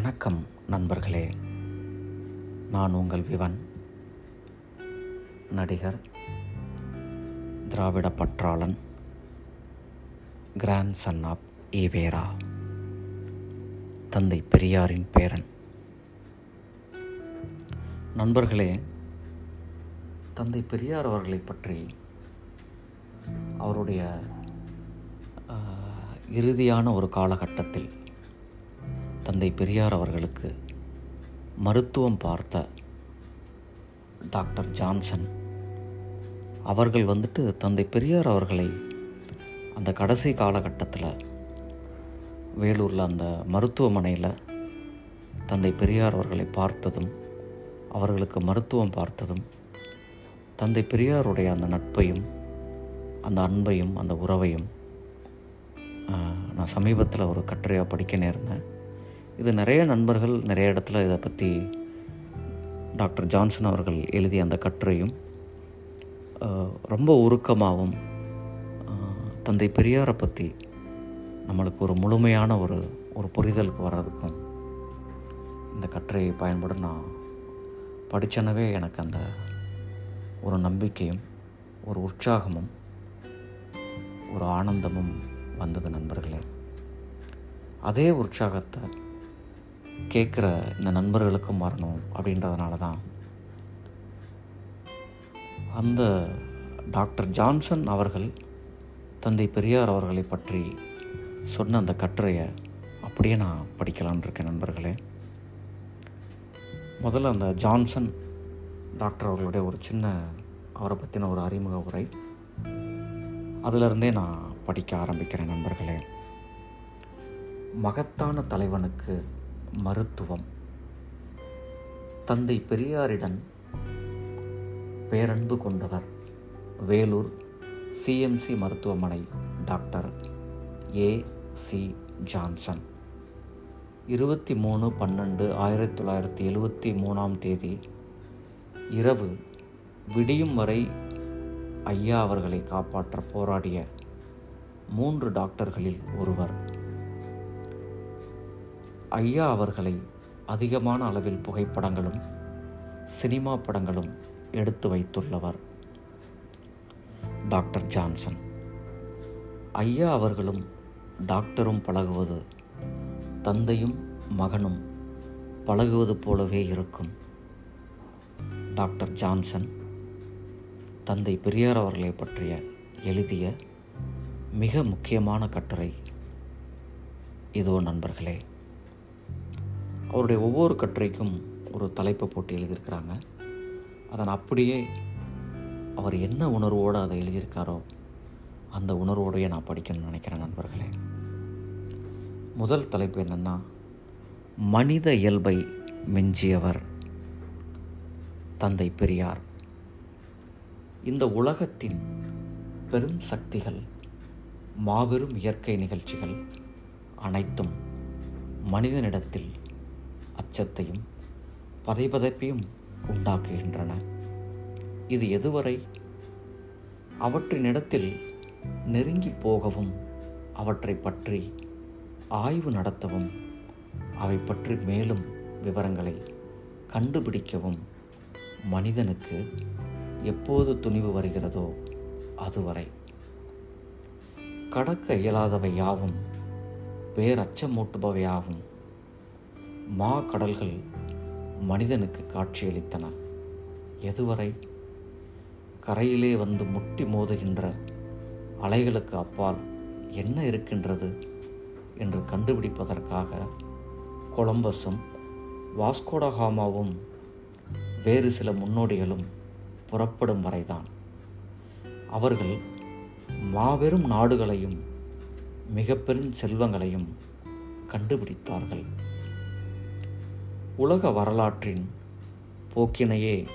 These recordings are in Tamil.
வணக்கம் நண்பர்களே. நான் உங்கள் விவன் நடிகர் திராவிட பற்றாளன் கிராண்ட் சன் ஆப் ஈவேரா தந்தை பெரியாரின் பேரன். நண்பர்களே தந்தை பெரியார் அவர்களை பற்றி அவருடைய இறுதியான ஒரு காலகட்டத்தில் தந்தை பெரியார் அவர்களுக்கு மருத்துவம் பார்த்த டாக்டர் ஜான்சன். அவர்கள் வந்துட்டு தந்தை பெரியார் அவர்களை அந்த கடைசி காலகட்டத்தில் வேலூரில் அந்த மருத்துவமனையில் தந்தை பெரியார் அவர்களை பார்த்ததும் அவர்களுக்கு மருத்துவம் பார்த்ததும் தந்தை பெரியாருடைய அந்த நட்பையும் அந்த அன்பையும் அந்த உறவையும் நான் சமீபத்தில் ஒரு கட்டுரையாக படிக்க நேர்ந்தேன். இது நிறைய நண்பர்கள் நிறைய இடத்துல இதை பற்றி டாக்டர் ஜான்சன் அவர்கள் எழுதிய அந்த கட்டுரையும் ரொம்ப உருக்கமாகவும் தந்தை பெரியாரை பற்றி நம்மளுக்கு ஒரு முழுமையான ஒரு ஒரு புரிதலுக்கு வர்றதுக்கும் இந்த கட்டுரையை பயன்படும் நான் படித்தனவே எனக்கு அந்த ஒரு நம்பிக்கையும் ஒரு உற்சாகமும் ஒரு ஆனந்தமும் வந்தது நண்பர்களே. அதே உற்சாகத்தை கேட்குற இந்த நண்பர்களுக்கும் வரணும் அப்படின்றதுனால தான் அந்த டாக்டர் ஜான்சன் அவர்கள் தந்தை பெரியார் அவர்களை பற்றி சொன்ன அந்த கட்டுரையை அப்படியே நான் படிக்கலான்னு இருக்கேன் நண்பர்களே. முதல்ல அந்த ஜான்சன் டாக்டர் அவர்களுடைய ஒரு சின்ன அவரை பற்றின ஒரு அறிமுக உரை. அதிலிருந்தே நான் படிக்க ஆரம்பிக்கிறேன் நண்பர்களே. மகத்தான தலைவனுக்கு மருத்துவம். தந்தை பெரியாரிடம் பேரன்பு கொண்டவர் வேலூர் சிஎம்சி மருத்துவமனை டாக்டர் ஏ சி ஜான்சன். இருபத்தி மூணு பன்னெண்டு ஆயிரத்தி தொள்ளாயிரத்தி எழுபத்தி மூணாம் தேதி இரவு விடியும் வரை ஐயா அவர்களை காப்பாற்ற போராடிய மூன்று டாக்டர்களில் ஒருவர். ஐயா அவர்களை அதிகமான அளவில் புகைப்படங்களும் சினிமா படங்களும் எடுத்து வைத்துள்ளவர். Doctor Johnson. ஐயா அவர்களும் டாக்டரும் பழகுவது தந்தையும் மகனும் பழகுவது போலவே இருக்கும். டாக்டர் ஜான்சன் தந்தை பெரியார் அவர்களை பற்றிய எழுதிய மிக முக்கியமான கட்டுரை. இதோ நண்பர்களே அவருடைய ஒவ்வொரு கட்டுரைக்கும் ஒரு தலைப்பை போட்டு எழுதியிருக்கிறாங்க. அதன் அப்படியே அவர் என்ன உணர்வோடு அதை எழுதியிருக்காரோ அந்த உணர்வோடையே நான் படிக்கணும்னு நினைக்கிறேன் நண்பர்களே. முதல் தலைப்பு என்னென்னா மனித இயல்பை மிஞ்சியவர் தந்தை பெரியார். இந்த உலகத்தின் பெரும் சக்திகள் மாபெரும் இயற்கை நிகழ்ச்சிகள் அனைத்தும் மனிதனிடத்தில் அச்சத்தையும் பதைபதைப்பையும் உண்டாக்குகின்றன. இது எதுவரை? அவற்றினிடத்தில் நெருங்கி போகவும் அவற்றை பற்றி ஆய்வு நடத்தவும் அவை பற்றி மேலும் விவரங்களை கண்டுபிடிக்கவும் மனிதனுக்கு எப்போது துணிவு வருகிறதோ அதுவரை. கடக்க இயலாதவை யாவும் பேரச்சமூட்டுபவையாகும். மா கடல்கள் மனிதனுக்கு காட்சியளித்தன. எதுவரை? கரையிலே வந்து முட்டி மோதுகின்ற அலைகளுக்கு அப்பால் என்ன இருக்கின்றது என்று கண்டுபிடிப்பதற்காக கொலம்பஸும் வாஸ்கோடகாமாவும் வேறு சில முன்னோடிகளும் புறப்படும் வரைதான். அவர்கள் மாபெரும் நாடுகளையும் மிக பெரும் செல்வங்களையும் கண்டுபிடித்தார்கள். உலக வரலாற்றின் போக்கினையே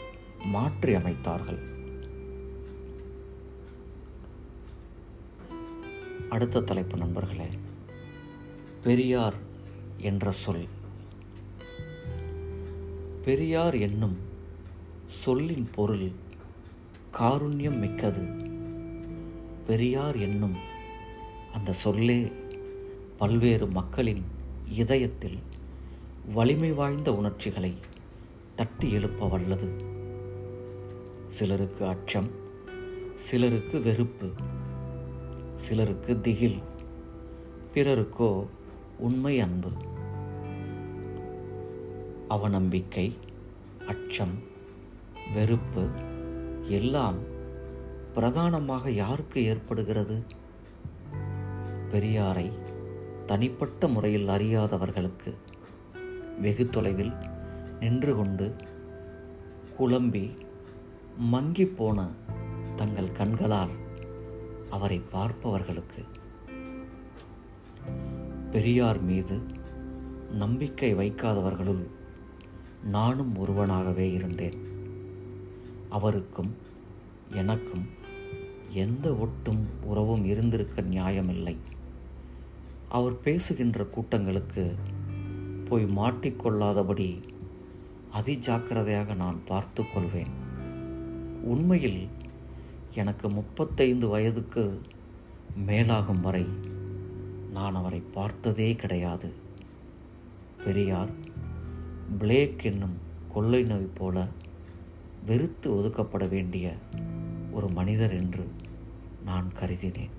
மாற்றி அமைத்தார்கள். அடுத்த தலைப்பு நண்பர்களே பெரியார் என்ற சொல். பெரியார் என்னும் சொல்லின் பொருள் காருண்யம் மிக்கது. பெரியார் என்னும் அந்த சொல்லே பல்வேறு மக்களின் இதயத்தில் வலிமை வாய்ந்த உணர்ச்சிகளை தட்டி எழுப்ப வல்லது சிலருக்கு அச்சம் சிலருக்கு வெறுப்பு சிலருக்கு திகில் பிறருக்கோ உண்மை அன்பு. அவநம்பிக்கை அச்சம் வெறுப்பு எல்லாம் பிரதானமாக யாருக்கு ஏற்படுகிறது? பெரியாரை தனிப்பட்ட முறையில் அறியாதவர்களுக்கு. வெகு தொலைவில் நின்று கொண்டு குழம்பி மங்கிப்போன தங்கள் கண்களால் அவரை பார்ப்பவர்களுக்கு பெரியார் மீது நம்பிக்கை வைக்காதவர்களுள் நானும் ஒருவனாகவே இருந்தேன். அவருக்கும் எனக்கும் எந்த ஒட்டும் உறவும் இருந்திருக்க நியாயமில்லை. அவர் பேசுகின்ற கூட்டங்களுக்கு போய் மாட்டிக்கொள்ளாதபடி அதிஜாக்கிரதையாக நான் பார்த்து கொள்வேன் உண்மையில் எனக்கு முப்பத்தைந்து வயதுக்கு மேலாகும் வரை நான் அவரை பார்த்ததே கிடையாது. பெரியார் பிளேக் என்னும் கொள்ளை நோய் போல வெறுத்து ஒதுக்கப்பட வேண்டிய ஒரு மனிதர் என்று நான் கருதினேன்.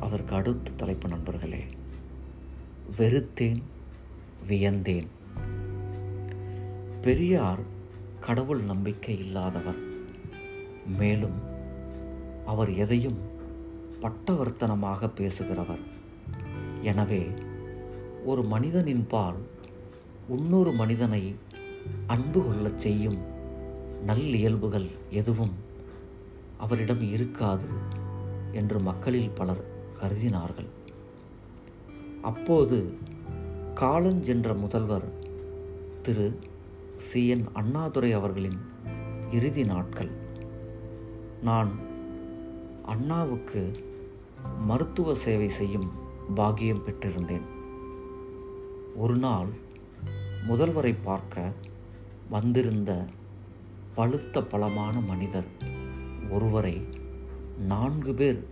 அதற்கு அடுத்த தலைப்பு நண்பர்களே வெறுத்தேன் வியந்தேன். பெரியார் கடவுள் நம்பிக்கை இல்லாதவர். மேலும் அவர் எதையும் பட்டவர்த்தனமாக பேசுகிறவர். எனவே ஒரு மனிதனின் பால் இன்னொரு மனிதனை அன்பு கொள்ளச் செய்யும் நல்லியல்புகள் எதுவும் அவரிடம் இருக்காது என்று மக்களில் பலர் கருதினார்கள். அப்போது காலஞ்சென்ற முதல்வர் திரு. சி. என். அண்ணாதுரை அவர்களின் இறுதி நாட்கள். நான் அண்ணாவுக்கு மருத்துவ சேவை செய்யும் பாக்கியம் பெற்றிருந்தேன். ஒரு நாள் முதல்வரை பார்க்க வந்திருந்த பழுத்த பலமான மனிதர் ஒருவரை நான்கு பேர்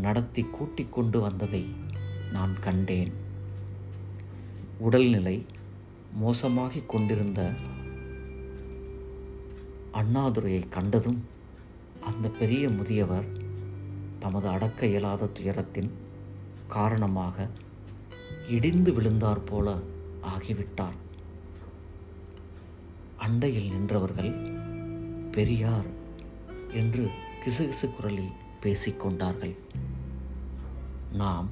நடத்தி கூட்டிக் கொண்டு வந்ததை நான் கண்டேன். உடல்நிலை மோசமாகிக் கொண்டிருந்த அண்ணாதுரையை கண்டதும் அந்த பெரிய முதியவர் தமது அடக்க இயலாத துயரத்தின் காரணமாக இடிந்து விழுந்தார் போல ஆகிவிட்டார். அண்டையில் நின்றவர்கள் பெரியார் என்று கிசுகிசு குரலில் பேசிக்கொண்டார்கள் நாம்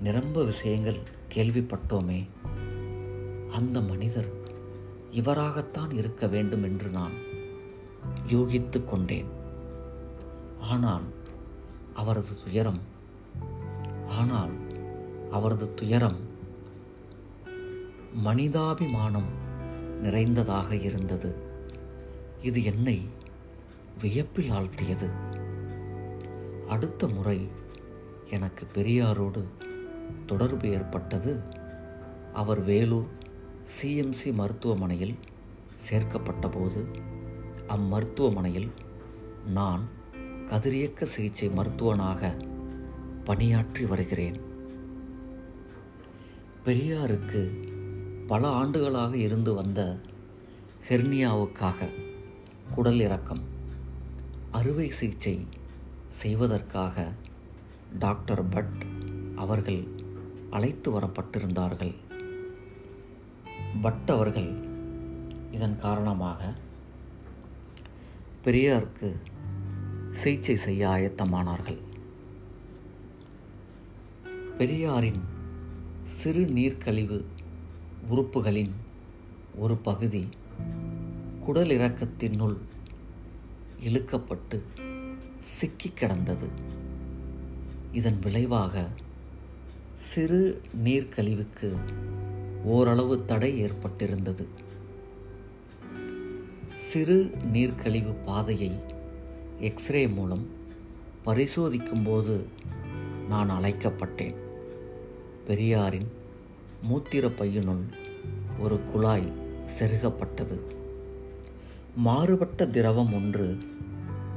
நிரம்ப விஷயங்கள் கேள்விப்பட்டோமே. அந்த மனிதர் இவராகத்தான் இருக்க வேண்டும் என்று நான் யூகித்து கொண்டேன். ஆனால் அவரது துயரம் ஆனால் அவரது துயரம் மனிதாபிமானம் நிறைந்ததாக இருந்தது. இது என்னை வியப்பில் ஆழ்த்தியது. அடுத்த முறை எனக்கு பெரியாரோடு தொடர்பு ஏற்பட்டது. அவர் வேலூர் சிஎம்சி மருத்துவமனையில் சேர்க்கப்பட்டபோது அம்மருத்துவமனையில் நான் கதிரியக்க சிகிச்சை மருத்துவனாக பணியாற்றி வருகிறேன். பெரியாருக்கு பல ஆண்டுகளாக இருந்து வந்த ஹெர்னியாவுக்காக குடல் இறக்கம் அறுவை சிகிச்சை செய்வதற்காக டாக்டர் பட் அவர்கள் அழைத்து வரப்பட்டிருந்தார்கள். பட் அவர்கள் இதன் காரணமாக பெரியாருக்கு சிகிச்சை செய்ய ஆயத்தமானார்கள். பெரியாரின் சிறு நீர்க்கழிவு உறுப்புகளின் ஒரு பகுதி குடலிறக்கத்தினுள் இழுக்கப்பட்டு சிக்கி கிடந்தது. இதன் விளைவாக சிறு நீர்க்கழிவுக்கு ஓரளவு தடை ஏற்பட்டிருந்தது. சிறு நீர்க்கழிவு பாதையை எக்ஸ்ரே மூலம் பரிசோதிக்கும்போது நான் அழைக்கப்பட்டேன். பெரியாரின் மூத்திர பையினுள் ஒரு குழாய் செருகப்பட்டது. மாறுபட்ட திரவம் ஒன்று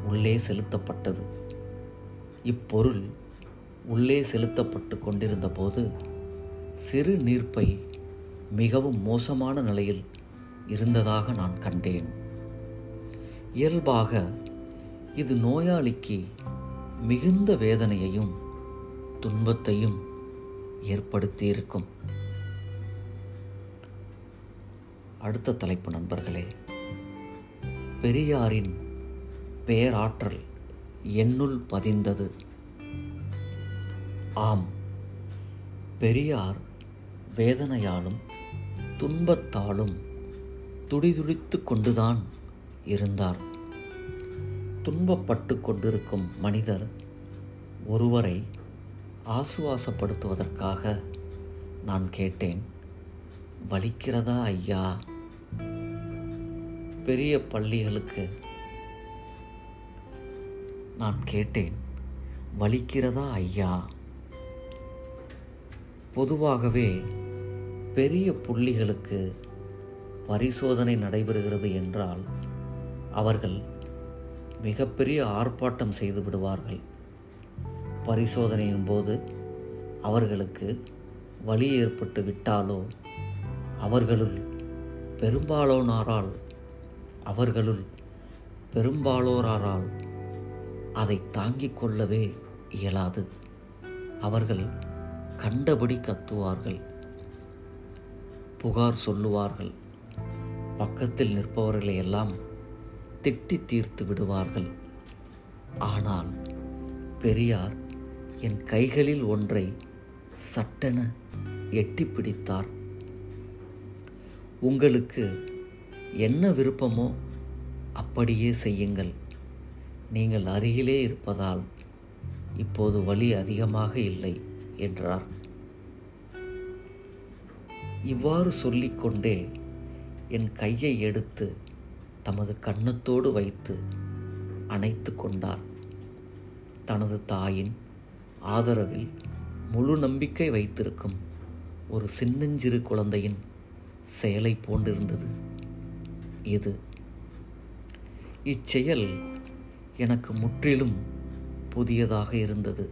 உள்ளே செலுத்தப்பட்டது. இப்பொருள் உள்ளே செலுத்தப்பட்டு கொண்டிருந்த போது சிறு நீர்ப்பை மிகவும் மோசமான நிலையில் இருந்ததாக நான் கண்டேன். இயல்பாக இது நோயாளிக்கு மிகுந்த வேதனையையும் துன்பத்தையும் ஏற்படுத்தியிருக்கும். அடுத்த தலைப்பு நண்பர்களே பெரியாரின் பேராற்றல் என்னுள் பதிந்தது. ஆம். பெரியார் வேதனையாலும் துன்பத்தாலும் துடிதுடித்து கொண்டுதான் இருந்தார். துன்பப்பட்டு கொண்டிருக்கும் மனிதர் ஒருவரை ஆசுவாசப்படுத்துவதற்காக நான் கேட்டேன் வலிக்கிறதா ஐயா? பெரிய பள்ளிகளுக்கு நான் கேட்டேன் வலிக்கிறதா ஐயா? பொதுவாகவே பெரிய புள்ளிகளுக்கு பரிசோதனை நடைபெறுகிறது என்றால் அவர்கள் மிகப்பெரிய ஆர்ப்பாட்டம் செய்து விடுவார்கள். பரிசோதனையின் போது அவர்களுக்கு வலி ஏற்பட்டு விட்டாலோ அவர்களுள் பெரும்பாலோனாரால் அவர்களுள் பெரும்பாலோராரால் அதை தாங்கிக் கொள்ளவே இயலாது. அவர்கள் கண்டபடி கத்துவார்கள். புகார் சொல்லுவார்கள். பக்கத்தில் நிற்பவர்களை எல்லாம் திட்டி தீர்த்து விடுவார்கள். ஆனால் பெரியார் என் கைகளில் ஒன்றை சட்டென எட்டி பிடித்தார். உங்களுக்கு என்ன விருப்பமோ அப்படியே செய்யுங்கள். நீங்கள் அருகிலே இருப்பதால் இப்போது வலி அதிகமாக இல்லை. என்றார். இவ்வாறு சொல்லிக்கொண்டே என் கையை எடுத்து தமது கன்னத்தோடு வைத்து அணைத்து கொண்டார். தனது தாயின் ஆதரவில் முழு நம்பிக்கை வைத்திருக்கும் ஒரு சின்னஞ்சிறு குழந்தையின் செயலை போன்றிருந்தது. இது இச்செயல் எனக்கு முற்றிலும் புதியதாக இருந்தது.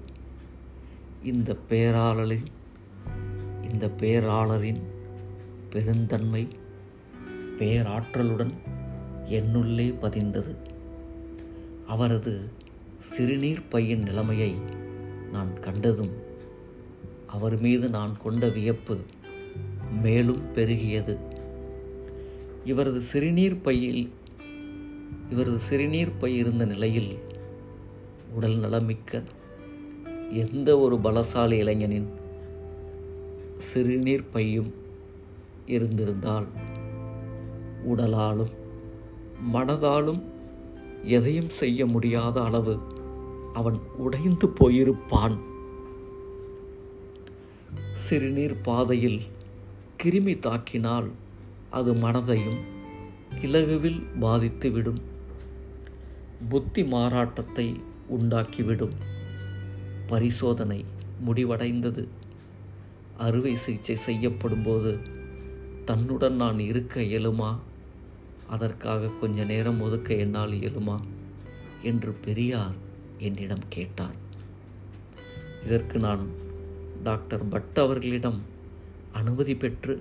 இந்த பேராளரின் இந்த பேராளரின் பெருந்தன்மை பேராற்றலுடன் என்னுள்ளே பதிந்தது. அவரது சிறுநீர் பையின் நிலைமையை நான் கண்டதும் அவர் மீது நான் கொண்ட வியப்பு மேலும் பெருகியது. இவரது சிறுநீர் பையில் இவரது சிறுநீர் பை இருந்த நிலையில் உடல் நலமிக்க எந்த ஒரு பலசாலி இளைஞனின் சிறுநீர் பையும் இருந்திருந்தால் உடலாலும் மனதாலும் எதையும் செய்ய முடியாத அளவு அவன் உடைந்து போயிருப்பான். சிறுநீர் பாதையில் கிருமி தாக்கினால் அது மனதையும் இலகுவில் பாதித்துவிடும். புத்தி மாறாட்டத்தை உண்டாக்கிவிடும். பரிசோதனை முடிவடைந்தது. அறுவை சிகிச்சை செய்யப்படும்போது தன்னுடன் நான் இருக்க இயலுமா? அதற்காக கொஞ்ச நேரம் ஒதுக்க என்னால் இயலுமா? என்று பெரியார் என்னிடம் கேட்டார். இதற்கு நான் டாக்டர் பட் அவர்களிடம் அனுமதி பெற்று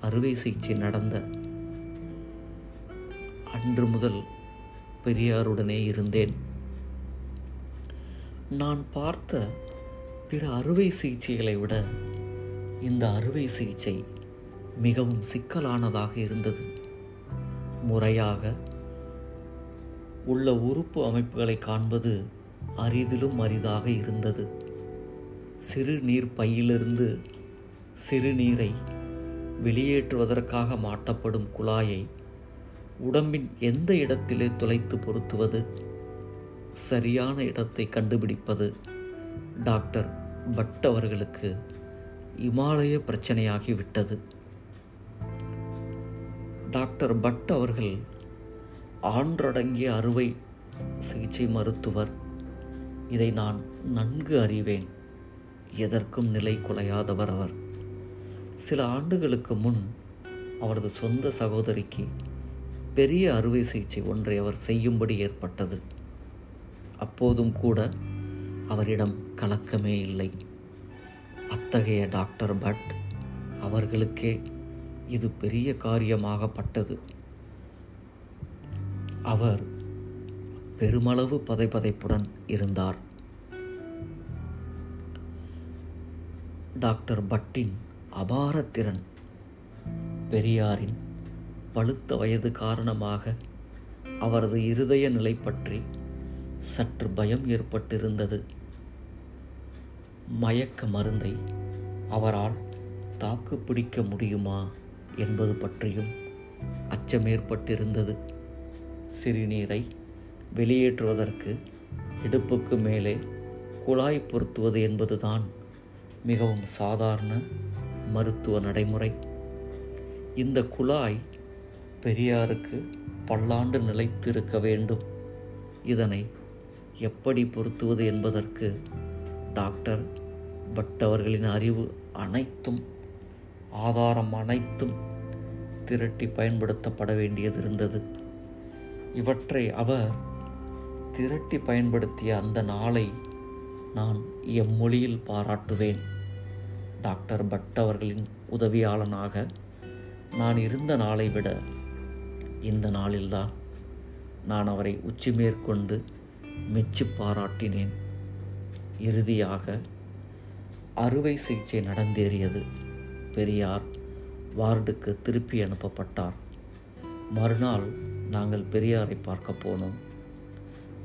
அறுவை சிகிச்சை நடந்த அன்று முதல் பெரியாருடனே இருந்தேன். நான் பார்த்த பிற அறுவை சிகிச்சைகளை விட இந்த அறுவை சிகிச்சை மிகவும் சிக்கலானதாக இருந்தது. முறையாக உள்ள உறுப்பு அமைப்புகளை காண்பது அரிதிலும் அரிதாக இருந்தது. சிறுநீர் பையிலிருந்து சிறுநீரை வெளியேற்றுவதற்காக மாட்டப்படும் குழாயை உடம்பின் எந்த இடத்திலே துளைத்து பொருத்துவது? சரியான இடத்தை கண்டுபிடிப்பது டாக்டர் பட் அவர்களுக்கு இமாலய பிரச்சனையாகிவிட்டது. டாக்டர் பட் அவர்கள் ஆன்றடங்கிய அறுவை சிகிச்சை மருத்துவர். இதை நான் நன்கு அறிவேன். எதற்கும் நிலை குலையாதவர் அவர். சில ஆண்டுகளுக்கு முன் அவரது சொந்த சகோதரிக்கு பெரிய அறுவை சிகிச்சை ஒன்றை அவர் செய்யும்படி ஏற்பட்டது. அப்போதும் கூட அவரிடம் கலக்கமே இல்லை. அத்தகைய டாக்டர் பட் அவர்களுக்கே இது பெரிய காரியமாகப்பட்டது. அவர் பெருமளவு பதைபதைப்புடன் இருந்தார். டாக்டர் பட்டின் அபார திறன் பெரியாரின் பழுத்த வயது காரணமாக அவரது இருதய நிலை பற்றி சற்று பயம் ஏற்பட்டிருந்தது. மயக்க மருந்தை அவரால் தாக்கு பிடிக்க முடியுமா என்பது பற்றியும் அச்சம் ஏற்பட்டிருந்தது சிறுநீரை வெளியேற்றுவதற்கு இடுப்புக்கு மேலே குழாய் பொருத்துவது என்பதுதான் மிகவும் சாதாரண மருத்துவ நடைமுறை. இந்த குழாய் பெரியாருக்கு பல்லாண்டு நிலைத்திருக்க வேண்டும். இதனை எப்படி பொருத்துவது என்பதற்கு டாக்டர் பட் அவர்களின் அறிவு அனைத்தும் ஆதாரம் அனைத்தும் திரட்டி பயன்படுத்தப்பட வேண்டியது இருந்தது. இவற்றை அவர் திரட்டி பயன்படுத்திய அந்த நாளை நான் எம்மொழியில் பாராட்டுவேன். டாக்டர் பட் அவர்களின் உதவியாளனாக நான் இருந்த நாளை விட இந்த நாளில்தான் நான் அவரை உச்சி மேற்கொண்டு மெச்சு பாராட்டினேன். இறுதியாக அறுவை சிகிச்சை நடந்தேறியது. பெரியார் வார்டுக்கு திருப்பி அனுப்பப்பட்டார். மறுநாள் நாங்கள் பெரியாரை பார்க்க போனோம்.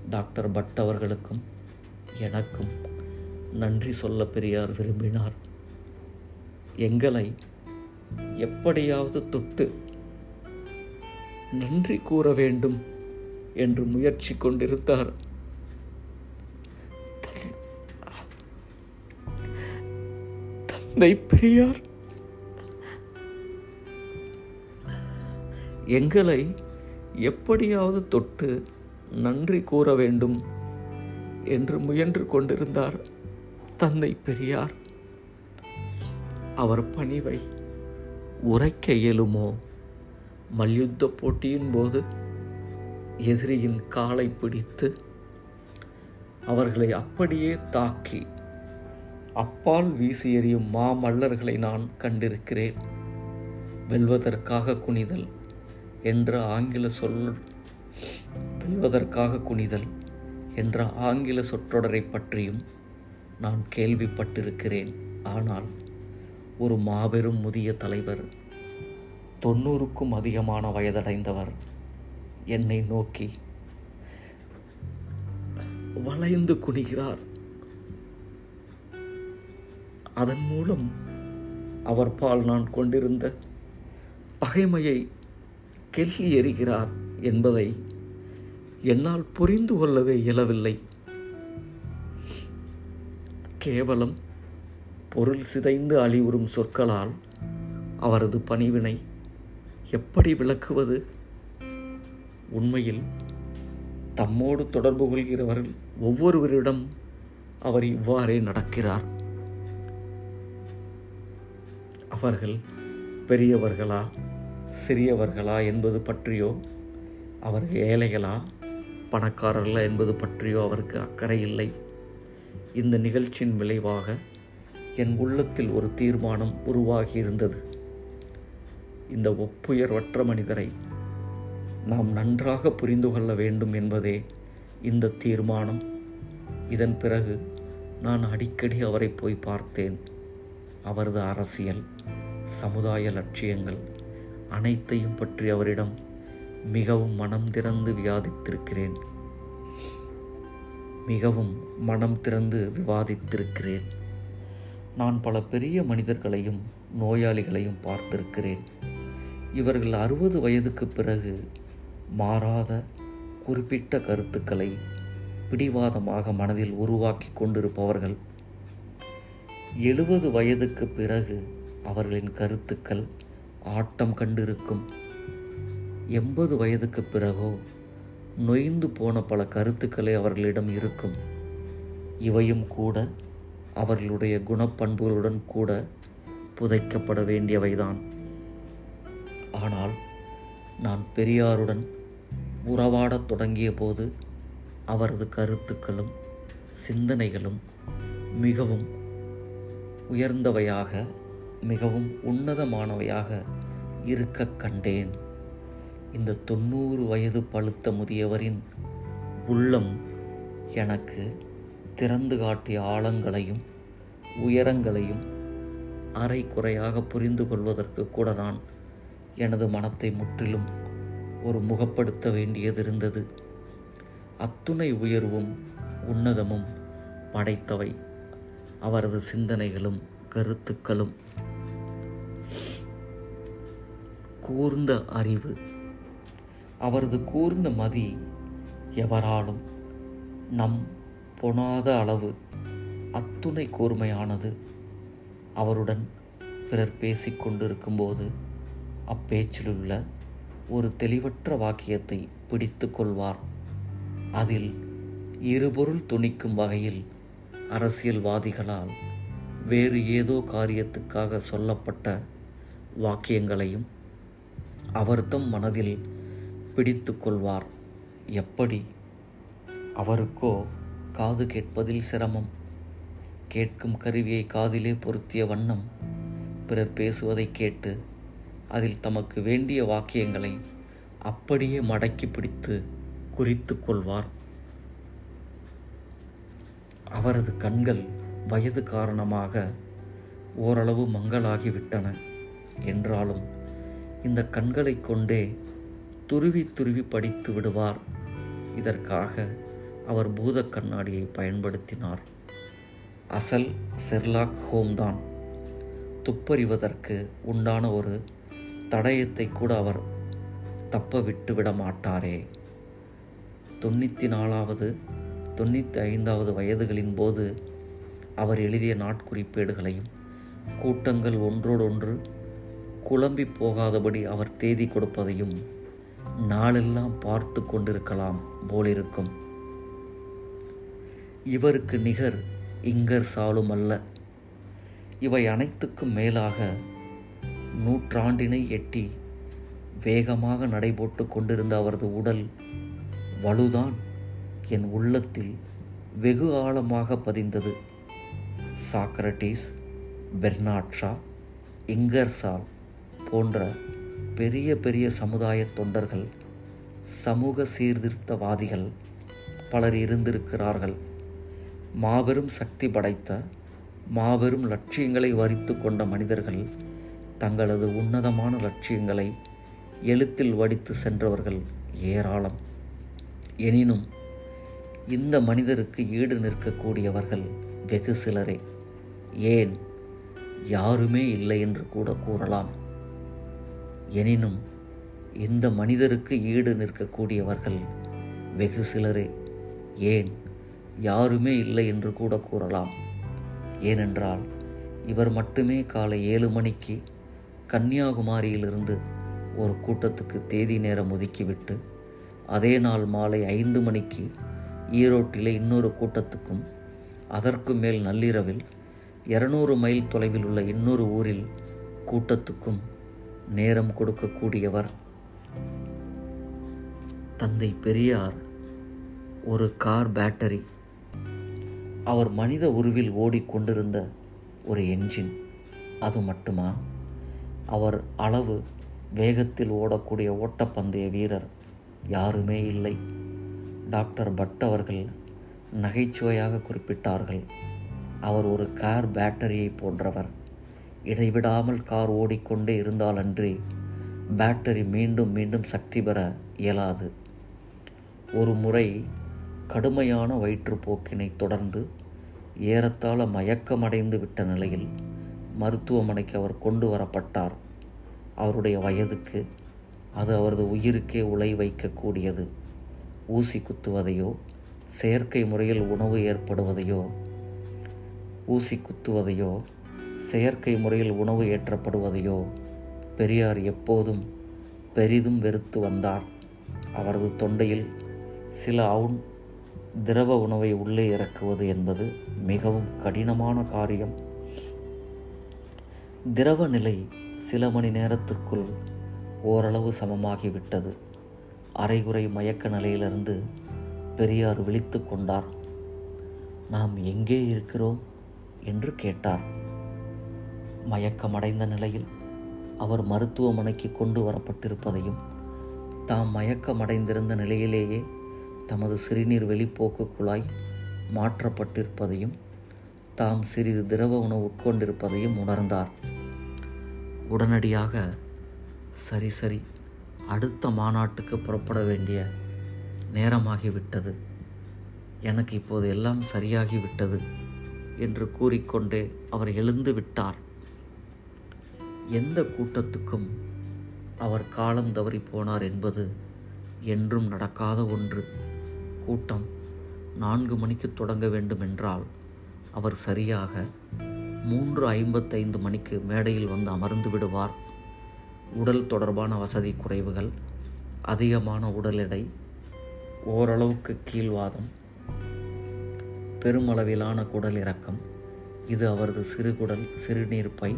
டாக்டர் பட் அவர்களுக்கும் எனக்கும் நன்றி சொல்ல பெரியார் விரும்பினார். எங்களை எப்படியாவது தொட்டு நன்றி கூற வேண்டும் என்று முயற்சி கொண்டிருந்தார். பெரியார். எங்களை எப்படியாவது தொட்டு நன்றி கூற வேண்டும் என்று முயன்று கொண்டிருந்தார் தந்தை பெரியார். அவர் பணிவை உரைக்க இயலுமோ? மல்யுத்த போட்டியின் போது எதிரியின் காலை பிடித்து அவர்களை அப்படியே தாக்கி அப்பால் வீசி எறியும் மாமல்லர்களை நான் கண்டிருக்கிறேன். வெல்வதற்காக குனிதல் என்ற ஆங்கில சொல் வெல்வதற்காக குனிதல் என்ற ஆங்கில சொற்றொடரை பற்றியும் நான் கேள்விப்பட்டிருக்கிறேன். ஆனால் ஒரு மாபெரும் முதிய தலைவர் தொண்ணூறுக்கும் அதிகமான வயதடைந்தவர் என்னை நோக்கி வளைந்து குனிகிறார். அதன் மூலம் அவர் பால் நான் கொண்டிருந்த பகைமையை கெல்லி எறிகிறார் என்பதை என்னால் புரிந்து கொள்ளவே இயலவில்லை. கேவலம் பொருள் சிதைந்து அழிவுறும் சொற்களால் அவரது பணிவினை எப்படி விளக்குவது? உண்மையில் தம்மோடு தொடர்பு கொள்கிறவர்கள் ஒவ்வொருவரிடம் அவர் இவ்வாறே நடக்கிறார். அவர்கள் பெரியவர்களா சிறியவர்களா என்பது பற்றியோ அவர் ஏழைகளா பணக்காரர்களா என்பது பற்றியோ அவருக்கு அக்கறை இல்லை. இந்த நிகழ்ச்சியின் விளைவாக என் உள்ளத்தில் ஒரு தீர்மானம் உருவாகியிருந்தது இந்த ஒப்புயர்வற்ற மனிதரை நாம் நன்றாக புரிந்து கொள்ள வேண்டும் என்பதே இந்த தீர்மானம். இதன் பிறகு நான் அடிக்கடி அவரை போய் பார்த்தேன். அவரது அரசியல் சமுதாய லட்சியங்கள் அனைத்தையும் பற்றி அவரிடம் மிகவும் மனம் திறந்து வியாதித்திருக்கிறேன் மிகவும் மனம் திறந்து விவாதித்திருக்கிறேன். நான் பல பெரிய மனிதர்களையும் நோயாளிகளையும் பார்த்திருக்கிறேன். இவர்கள் அறுபது வயதுக்கு பிறகு மாறாத குறிப்பிட்ட கருத்துக்களை பிடிவாதமாக மனதில் உருவாக்கி கொண்டிருப்பவர்கள் எழுபது வயதுக்கு பிறகு அவர்களின் கருத்துக்கள் ஆட்டம் கண்டிருக்கும். எண்பது வயதுக்கு பிறகோ நொய்ந்து போன பல கருத்துக்களே அவர்களிடம் இருக்கும். இவையும் கூட அவர்களுடைய குணப்பண்புகளுடன் கூட புதைக்கப்பட வேண்டியவைதான். ஆனால் நான் பெரியாருடன் உறவாடத் தொடங்கிய போது அவரது கருத்துக்களும் சிந்தனைகளும் மிகவும் உயர்ந்தவையாக மிகவும் உன்னதமானவையாக இருக்க கண்டேன். இந்த தொண்ணூறு வயது பழுத்த முதியவரின் உள்ளம் எனக்கு திறந்து காட்டிய ஆழங்களையும் உயரங்களையும் அரை குறையாக புரிந்து கொள்வதற்கு கூட நான் எனது மனத்தை முற்றிலும் ஒரு முகப்படுத்த வேண்டியதிருந்தது. அத்துணை உயர்வும் உன்னதமும் படைத்தவை. அவரது சிந்தனைகளும் கருத்துக்களும் கூர்ந்த அறிவு அவரது கூர்ந்த மதி எவராலும் நம் பொணாத அளவு அத்துணை கூர்மையானது அவருடன் பிறர் பேசிக்கொண்டிருக்கும்போது அப்பேச்சிலுள்ள ஒரு தெளிவற்ற வாக்கியத்தை பிடித்து கொள்வார். அதில் இருபொருள் துணிக்கும் வகையில் அரசியல்வாதிகளால் வேறு ஏதோ காரியத்துக்காக சொல்லப்பட்ட வாக்கியங்களையும் அவர்தம் மனதில் பிடித்து கொள்வார். எப்படி? அவருக்கோ காது கேட்பதில் சிரமம். கேட்கும் கருவியை காதிலே பொருத்திய வண்ணம் பிறர் பேசுவதை கேட்டு அதில் தமக்கு வேண்டிய வாக்கியங்களை அப்படியே மடக்கி பிடித்து குறித்து கொள்வார். அவரது கண்கள் வயது காரணமாக ஓரளவு மங்களாகிவிட்டன. என்றாலும் இந்த கண்களை கொண்டே துருவி துருவி படித்து விடுவார். இதற்காக அவர் பூத கண்ணாடியை பயன்படுத்தினார். அசல் செர்லாக் ஹோம்தான். துப்பறிவதற்கு உண்டான ஒரு தடயத்தை கூட அவர் தப்ப விட்டு விட மாட்டாரே தொண்ணூற்றி நாலாவது தொண்ணூற்றி ஐந்தாவது வயதுகளின் போது அவர் எழுதிய நாட்குறிப்பேடுகளையும் கூட்டங்கள் ஒன்றோடொன்று குழம்பி போகாதபடி அவர் தேதி கொடுப்பதையும் நாளெல்லாம் பார்த்து கொண்டிருக்கலாம் போலிருக்கும். இவருக்கு நிகர் இங்கர் சாலும் அல்ல. இவை அனைத்துக்கும் மேலாக நூற்றாண்டினை எட்டி வேகமாக நடைபோட்டு கொண்டிருந்த அவரது உடல் வலுதான். என் உள்ளத்தில் வெகு ஆழமாக பதிந்தது. சாக்ரட்டிஸ் பெர்னாட்ஷா இங்கர்சால் போன்ற பெரிய பெரிய சமுதாய தொண்டர்கள் சமூக சீர்திருத்தவாதிகள் பலர் இருந்திருக்கிறார்கள். மாபெரும் சக்தி படைத்த மாபெரும் லட்சியங்களை வரித்து கொண்ட மனிதர்கள் தங்களது உன்னதமான லட்சியங்களை எழுத்தில் வடித்து சென்றவர்கள் ஏராளம். எனினும் இந்த மனிதருக்கு ஈடு நிற்கக்கூடியவர்கள் வெகு சிலரே. ஏன்? யாருமே இல்லை என்று கூட கூறலாம். எனினும் இந்த மனிதருக்கு ஈடு நிற்கக்கூடியவர்கள் வெகு சிலரே. ஏன்? யாருமே இல்லை என்று கூட கூறலாம். ஏனென்றால் இவர் மட்டுமே காலை ஏழு மணிக்கு கன்னியாகுமரியிலிருந்து ஒரு கூட்டத்துக்கு தேதி நேரம் ஒதுக்கிவிட்டு அதே நாள் மாலை ஐந்து மணிக்கு ஈரோட்டிலே இன்னொரு கூட்டத்துக்கும் அதற்கு மேல் நள்ளிரவில் இருநூறு மைல் தொலைவில் உள்ள இன்னொரு ஊரில் கூட்டத்துக்கும் நேரம் கொடுக்கக்கூடியவர் தந்தை பெரியார். ஒரு கார் பேட்டரி. அவர் மனித உருவில் ஓடிக்கொண்டிருந்த ஒரு என்ஜின். அது மட்டுமா? அவர் அளவு வேகத்தில் ஓடக்கூடிய ஓட்டப்பந்தய வீரர் யாருமே இல்லை. டாக்டர் பட் அவர்கள் நகைச்சுவையாக குறிப்பிட்டார்கள். அவர் ஒரு கார் பேட்டரியை போன்றவர். இடைவிடாமல் கார் ஓடிக்கொண்டே இருந்தாலன்றி பேட்டரி மீண்டும் மீண்டும் சக்தி பெற இயலாது. ஒரு முறை கடுமையான வயிற்றுப்போக்கினை தொடர்ந்து ஏறத்தாழ மயக்கமடைந்து விட்ட நிலையில் மருத்துவமனைக்கு அவர் கொண்டு வரப்பட்டார். அவருடைய வயதுக்கு அது அவரது உயிருக்கே உலை வைக்கக்கூடியது. ஊசி குத்துவதையோ செயற்கை முறையில் உணவு ஏற்படுவதையோ ஊசி குத்துவதையோ செயற்கை முறையில் உணவு ஏற்றப்படுவதையோ பெரியார் எப்போதும் பெரிதும் வெறுத்து வந்தார். அவரது தொண்டையில் சில அவுன் திரவ உணவை உள்ளே இறக்குவது என்பது மிகவும் கடினமான காரியம். திரவ நிலை சில மணி நேரத்திற்குள் ஓரளவு சமமாகிவிட்டது. அரைகுறை மயக்க நிலையிலிருந்து பெரியார் விழித்து கொண்டார். நாம் எங்கே இருக்கிறோம்? என்று கேட்டார். மயக்கமடைந்த நிலையில் அவர் மருத்துவமனைக்கு கொண்டு வரப்பட்டிருப்பதையும் தாம் மயக்கமடைந்திருந்த நிலையிலேயே தமது சிறுநீர் வெளிப்போக்கு குழாய் மாற்றப்பட்டிருப்பதையும் தாம் சிறிது திரவ உணவு உட்கொண்டிருப்பதையும் உணர்ந்தார். உடனடியாக சரி சரி அடுத்த மாநாட்டுக்கு புறப்பட வேண்டிய நேரமாகிவிட்டது. எனக்கு இப்போது எல்லாம் சரியாகிவிட்டது என்று கூறிக்கொண்டே அவர் எழுந்து விட்டார். எந்த கூட்டத்துக்கும் அவர் காலம் தவறி போனார் என்பது என்றும் நடக்காத ஒன்று. கூட்டம் நான்கு மணிக்கு தொடங்க வேண்டுமென்றால் அவர் சரியாக மூன்று ஐம்பத்தைந்து மணிக்கு மேடையில் வந்து அமர்ந்து விடுவார். உடல் தொடர்பான வசதி குறைவுகள் அதிகமான உடல் எடை ஓரளவுக்கு கீழ்வாதம் பெருமளவிலான குடல் இறக்கம் இது அவரது சிறுகுடல் சிறுநீர் பை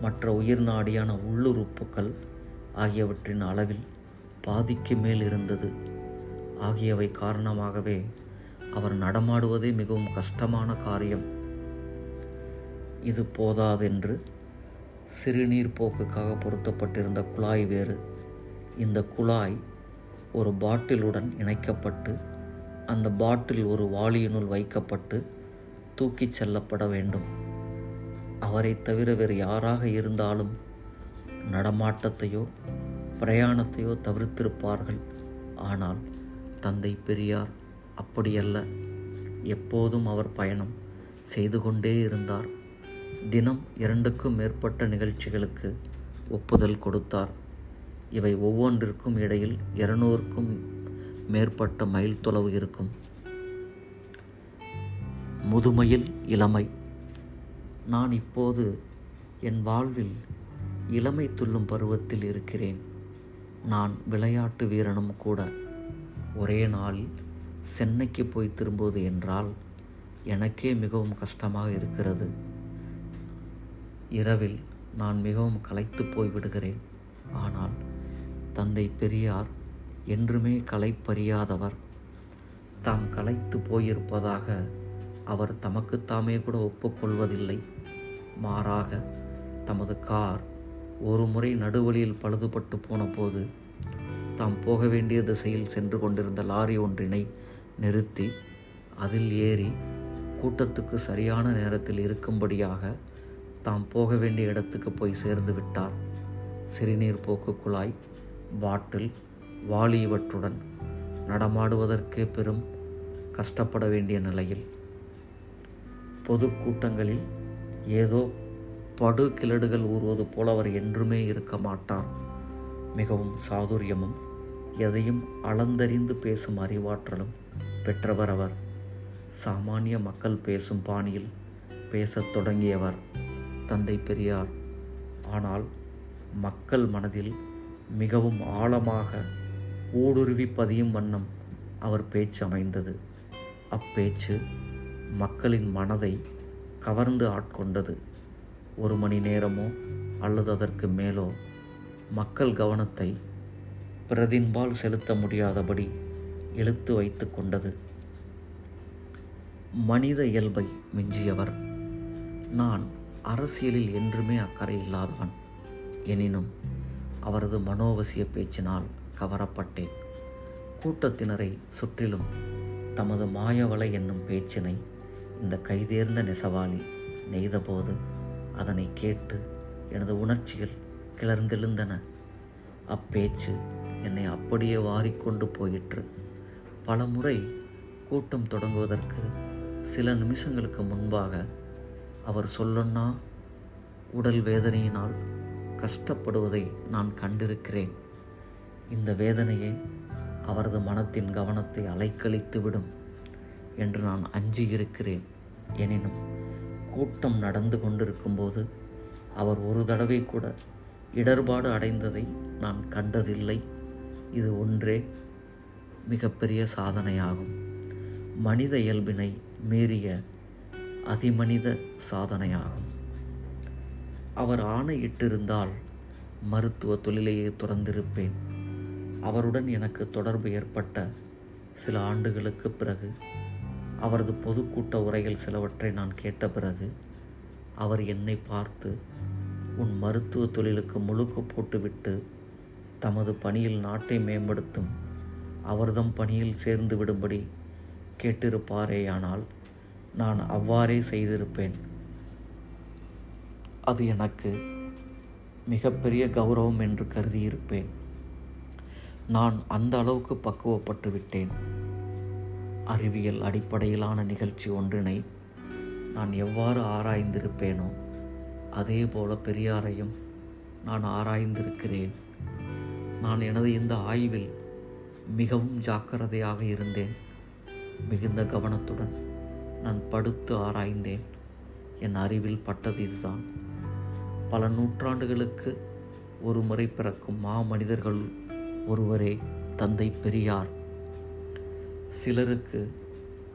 மற்ற உயிர் நாடியான உள்ளுறுப்புக்கள் ஆகியவற்றின் அளவில் பாதிக்கு மேல் இருந்தது. ஆகியவை காரணமாகவே அவர் நடமாடுவதே மிகவும் கஷ்டமான காரியம். இது போதாதென்று சிறுநீர் போக்குக்காக பொருத்தப்பட்டிருந்த குழாய் வேறு. இந்த குழாய் ஒரு பாட்டிலுடன் இணைக்கப்பட்டு அந்த பாட்டில் ஒரு வாளியினுள் வைக்கப்பட்டு தூக்கிச் செல்லப்பட வேண்டும். அவரை தவிர வேறு யாராக இருந்தாலும் நடமாட்டத்தையோ பிரயாணத்தையோ தவிர்த்திருப்பார்கள். ஆனால் தந்தை பெரியார் அப்படியல்ல. எப்போதும் அவர் பயணம் செய்து கொண்டே இருந்தார். தினம் இரண்டுக்கும் மேற்பட்ட நிகழ்ச்சிகளுக்கு ஒப்புதல் கொடுத்தார். இவை ஒவ்வொன்றிற்கும் இடையில் இருநூறுக்கும் மேற்பட்ட மைல் தொலைவு இருக்கும். முதுமையில் இளமை. நான் இப்போது என் வாழ்வில் இளமை துள்ளும் பருவத்தில் இருக்கிறேன். நான் விளையாட்டு வீரனும் கூட. ஒரே நாளில் சென்னைக்கு போய் திரும்புவது என்றால் எனக்கே மிகவும் கஷ்டமாக இருக்கிறது. இரவில் நான் மிகவும் களைத்து போய்விடுகிறேன். ஆனால் தந்தை பெரியார் என்றுமே களைப்பறியாதவர். தாம் களைத்து போயிருப்பதாக அவர் தமக்குத்தாமே கூட ஒப்புக்கொள்வதில்லை மாறாக தமது கார் ஒரு முறை நடுவழியில் பழுதுபட்டு போனபோது தாம் போக வேண்டிய திசையில் சென்று கொண்டிருந்த லாரி ஒன்றினை நிறுத்தி அதில் ஏறி கூட்டத்துக்கு சரியான நேரத்தில் இருக்கும்படியாக தாம் போக வேண்டிய இடத்துக்கு போய் சேர்ந்து விட்டார். சிறுநீர் போக்கு குழாய் பாட்டில் வாளி இவற்றுடன் நடமாடுவதற்கே பெரும் கஷ்டப்பட வேண்டிய நிலையில் பொதுக்கூட்டங்களில் ஏதோ படு கிளடுகள் ஊறுவது போல அவர் என்றுமே இருக்க மாட்டார். மிகவும் சாதுரியமும் எதையும் அளந்தறிந்து பேசும் அறிவாற்றலும் பெற்றவர் அவர். சாமானிய மக்கள் பேசும் பாணியில் பேசத் தொடங்கியவர். தந்தை பெரியார். ஆனால் மக்கள் மனதில் மிகவும் ஆழமாக ஊடுருவி பதியும் வண்ணம் அவர் பேச்சு அமைந்தது. அப்பேச்சு மக்களின் மனதை கவர்ந்து ஆட்கொண்டது. ஒரு மணி நேரமோ அல்லது அதற்கு மேலோ மக்கள் கவனத்தை பிரதின்பால் செலுத்த முடியாதபடி இழுத்து வைத்து கொண்டது. மனித இயல்பை மிஞ்சியவர் நான். அரசியலில் என்றுமே அக்கறை இல்லாதவன். எனினும் அவரது மனோவசிய பேச்சினால் கவரப்பட்டேன். கூட்டத்தினரை சுற்றிலும் தமது மாயவலை என்னும் பேச்சினை இந்த கைதேர்ந்த நெசவாளி நெய்தபோது அதனை கேட்டு எனது உணர்ச்சிகள் கிளர்ந்தெழுந்தன. அப்பேச்சு என்னை அப்படியே வாரிக்கொண்டு போயிற்று. பல முறை கூட்டம் தொடங்குவதற்கு சில நிமிஷங்களுக்கு முன்பாக அவர் சொல்லன்னா உடல் வேதனையினால் கஷ்டப்படுவதை நான் கண்டிருக்கிறேன். இந்த வேதனையே அவரது மனத்தின் கவனத்தை அலைக்கழித்துவிடும் என்று நான் அஞ்சியிருக்கிறேன். எனினும் கூட்டம் நடந்து கொண்டிருக்கும்போது அவர் ஒரு தடவை கூட இடர்பாடு அடைந்ததை நான் கண்டதில்லை. இது ஒன்றே மிகப்பெரிய சாதனையாகும். மனித இயல்பினை மீறிய அதிமனித சாதனையாகும். அவர் ஆணையிட்டிருந்தால் மருத்துவ தொழிலையே துறந்திருப்பேன். அவருடன் எனக்கு தொடர்பு ஏற்பட்ட சில ஆண்டுகளுக்கு பிறகு அவரது பொதுக்கூட்ட உரைகள் சிலவற்றை நான் கேட்ட பிறகு அவர் என்னை பார்த்து உன் மருத்துவ தொழிலுக்கு முழுக்கு போட்டுவிட்டு தமது பணியில் நாட்டை மேம்படுத்தும் அவர்தம் பணியில் சேர்ந்து விடும்படி கேட்டிருப்பாரேயானால் நான் அவ்வாறே செய்திருப்பேன். அது எனக்கு மிகப்பெரிய கௌரவம் என்று கருதியிருப்பேன். நான் அந்த அளவுக்கு பக்குவப்பட்டு விட்டேன். அறிவியல் அடிப்படையிலான நிகழ்ச்சி ஒன்றினை நான் எவ்வாறு ஆராய்ந்திருப்பேனோ அதே போல பெரியாரையும் நான் ஆராய்ந்திருக்கிறேன். நான் எனது இந்த ஆய்வில் மிகவும் ஜாக்கிரதையாக இருந்தேன். மிகுந்த கவனத்துடன் நான் படுத்து ஆராய்ந்தேன். என் அறிவில் பட்டது இதுதான். பல நூற்றாண்டுகளுக்கு ஒரு முறை பிறக்கும் மாமனிதர்கள் ஒருவரே தந்தை பெரியார். சிலருக்கு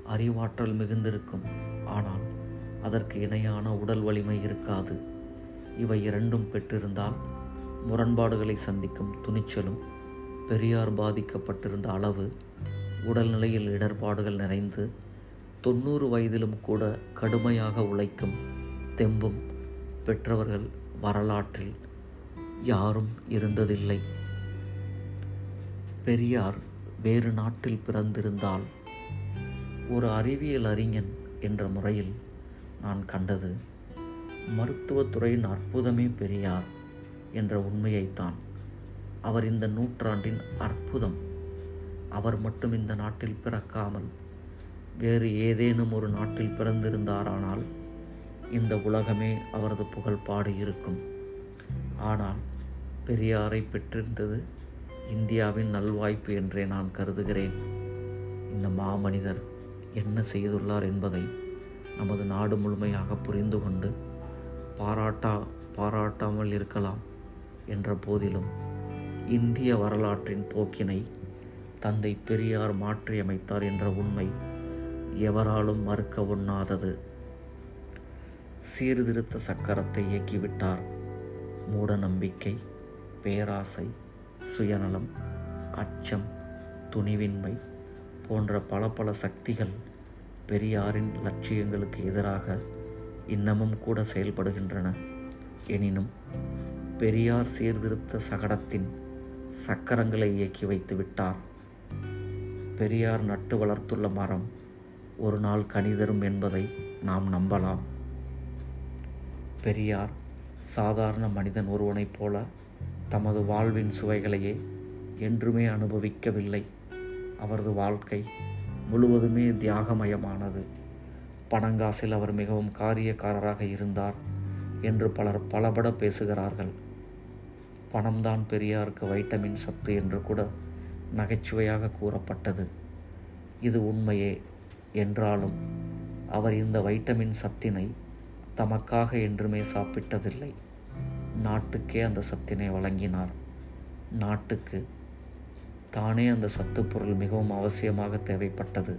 அறிவாற்றல் மிகுந்திருக்கும். ஆனால் அதற்கு இணையான உடல் வலிமை இருக்காது. இவை இரண்டும் பெற்றிருந்தால் முரண்பாடுகளை சந்திக்கும் துணிச்சலும் பெரியார் பாதிக்கப்பட்டிருந்த அளவு உடல்நிலையில் இடர்பாடுகள் நிறைந்து தொண்ணூறு வயதிலும் கூட கடுமையாக உழைக்கும் தெம்பும் பெற்றவர்கள் வரலாற்றில் யாரும் இருந்ததில்லை. பெரியார் வேறு நாட்டில் பிறந்திருந்தால் ஒரு அறிவியல் அறிஞன் என்ற முறையில் நான் கண்டது மருத்துவத்துறையின் அற்புதமே பெரியார் என்ற உண்மையைத்தான். அவர் இந்த நூற்றாண்டின் அற்புதம். அவர் மட்டும் இந்த நாட்டில் பிறக்காமல் வேறு ஏதேனும் ஒரு நாட்டில் பிறந்திருந்தாரானால் இந்த உலகமே அவரது புகழ்பாடு இருக்கும். ஆனால் பெரியாரை பெற்றிருந்தது இந்தியாவின் நல்வாய்ப்பு என்றே நான் கருதுகிறேன். இந்த மாமனிதர் என்ன செய்துள்ளார் என்பதை நமது நாடு முழுமையாக புரிந்து கொண்டு பாராட்டா பாராட்டாமல் இருக்கலாம் என்ற போதிலும் இந்திய வரலாற்றின் போக்கினை தந்தை பெரியார் மாற்றியமைத்தார் என்ற உண்மை எவராலும் மறுக்க ஒண்ணாதது சீர்திருத்த சக்கரத்தை இயக்கிவிட்டார். மூட நம்பிக்கை பேராசை சுயநலம் அச்சம் துணிவின்மை போன்ற பல பல சக்திகள் பெரியாரின் லட்சியங்களுக்கு எதிராக இன்னமும் கூட செயல்படுகின்றன. எனினும் பெரியார் சீர்திருத்த சகடத்தின் சக்கரங்களை இயக்கி வைத்து விட்டார் பெரியார் நட்டு வளர்த்துள்ள மரம் ஒரு நாள் கணிதரும் என்பதை நாம் நம்பலாம். பெரியார் சாதாரண மனிதன் ஒருவனைப் போல தமது வாழ்வின் சுவைகளையே என்றுமே அனுபவிக்கவில்லை. அவரது வாழ்க்கை முழுவதுமே தியாகமயமானது. பணங்காசில் அவர் மிகவும் காரியக்காரராக இருந்தார் என்று பலர் பலபட பேசுகிறார்கள். பணம்தான் பெரியாருக்கு வைட்டமின் சத்து என்று கூட நகைச்சுவையாக கூறப்பட்டது. இது உண்மையே. என்றாலும் அவர் இந்த வைட்டமின் சத்தினை தமக்காக என்றுமே சாப்பிட்டதில்லை. நாட்டுக்கே அந்த சத்தினை வழங்கினார். நாட்டுக்கு தானே அந்த சத்து பொருள் மிகவும் அவசியமாக தேவைப்பட்டது.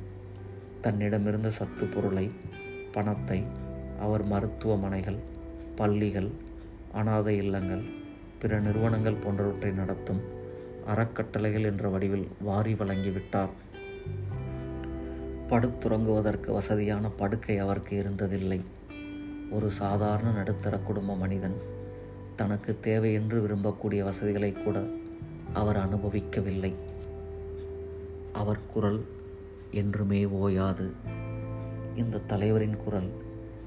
தன்னிடமிருந்த சத்து பொருளை பணத்தை அவர் மருத்துவமனைகள் பள்ளிகள் அனாதை இல்லங்கள் பிற நிறுவனங்கள் போன்றவற்றை நடத்தும் அறக்கட்டளைகள் என்ற வடிவில் வாரி வழங்கிவிட்டார். படுத்துறங்குவதற்கு வசதியான படுக்கை அவருக்கு இருந்ததில்லை. ஒரு சாதாரண நடுத்தர குடும்ப மனிதன் தனக்கு தேவை என்று விரும்பக்கூடிய வசதிகளை கூட அவர் அனுபவிக்கவில்லை. அவர் குரல் என்றுமே ஓயாது. இந்த தலைவரின் குரல்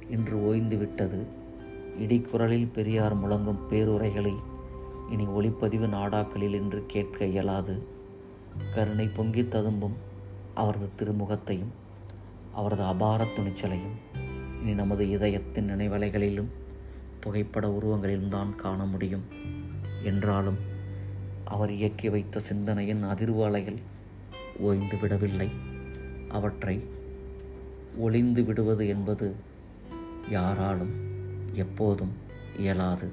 இன்று ஓய்ந்துவிட்டது இடிக்குரலில் பெரியார் முழங்கும் பேருரைகளை இனி ஒளிப்பதிவு நாடாக்களில் என்று கேட்க இயலாது. கருணை பொங்கி ததும்பும் அவரது திருமுகத்தையும் அவரது அபார துணிச்சலையும் இனி நமது இதயத்தின் நினைவலைகளிலும் புகைப்பட உருவங்களிலும் தான் காண முடியும். என்றாலும் அவர் இயக்கி வைத்த சிந்தனையின் அதிர்வு அலைகள் ஓய்ந்து விடவில்லை. அவற்றை ஒளிந்து விடுவது என்பது யாராலும் எப்போதும் இயலாது.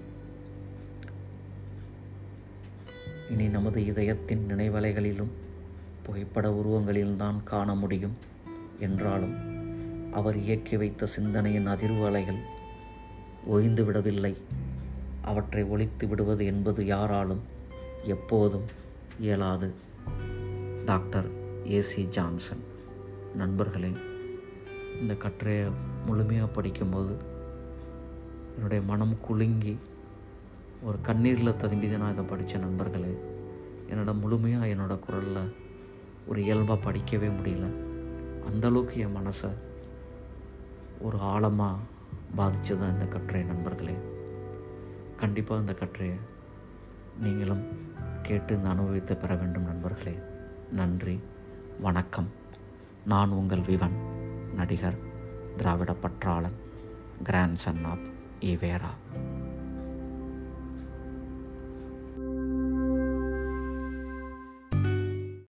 இனி நமது இதயத்தின் நினைவலைகளிலும் புகைப்பட உருவங்களில்தான் காண முடியும். என்றாலும் அவர் இயக்கி வைத்த சிந்தனையின் அதிர்வு அலைகள் ஒய்ந்து விடவில்லை. அவற்றை ஒழித்து விடுவது என்பது யாராலும் எப்போதும் இயலாது. Doctor A C Johnson. நண்பர்களே இந்த கட்டுரையை முழுமையாக படிக்கும்போது என்னுடைய மனம் குலுங்கி ஒரு கண்ணீரில் ததும்பி தான் நான் இதை படித்த நண்பர்களே. என்னோட முழுமையாக என்னோடய குரலில் ஒரு இயல்பாக படிக்கவே முடியல. அந்தளவுக்கு என் மனசை ஒரு ஆழமாக பாதித்தது தான் இந்த கட்டுரை நண்பர்களே. கண்டிப்பாக இந்த கட்டுரையை நீங்களும் கேட்டு இந்த அனுபவித்து பெற வேண்டும் நண்பர்களே. நன்றி வணக்கம். நான் உங்கள் விவன் நடிகர் திராவிட பற்றாளன் கிராண்ட் சன் ஆப் ஈவேரா